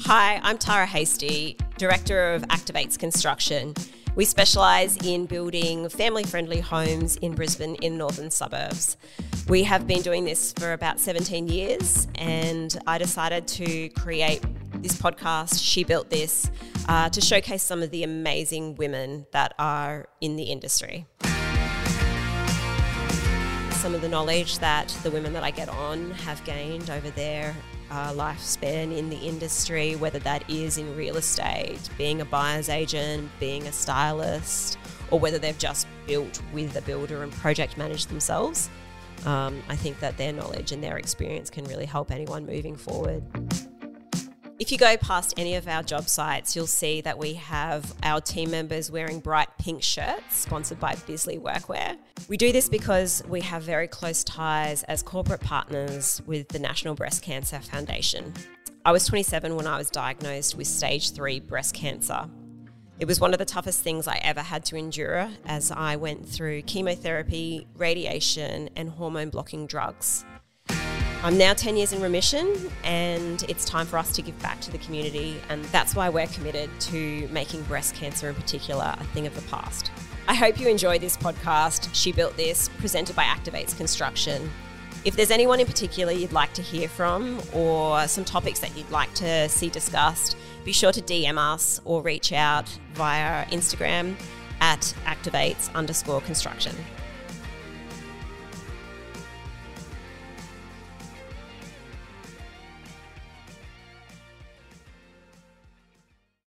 Hi, I'm Tarah Hastie, Director of Activates Construction. We specialise in building family friendly homes in Brisbane in northern suburbs. We have been doing this for about 17 years, and I decided to create this podcast, She Built This, uh, to showcase some of the amazing women that are in the industry. Some of the knowledge that the women that I get on have gained over their uh, lifespan in the industry, whether that is in real estate, being a buyer's agent, being a stylist, or whether they've just built with a builder and project managed themselves. Um, I think that their knowledge and their experience can really help anyone moving forward. If you go past any of our job sites, you'll see that we have our team members wearing bright pink shirts sponsored by Bisley Workwear. We do this because we have very close ties as corporate partners with the National Breast Cancer Foundation. I was 27 when I was diagnosed with stage 3 breast cancer. It was one of the toughest things I ever had to endure as I went through chemotherapy, radiation, and hormone blocking drugs. I'm now 10 years in remission, and it's time for us to give back to the community, and that's why we're committed to making breast cancer in particular a thing of the past. I hope you enjoy this podcast. She Built This, presented by Activates Construction. If there's anyone in particular you'd like to hear from or some topics that you'd like to see discussed, be sure to DM us or reach out via Instagram at activates underscore construction.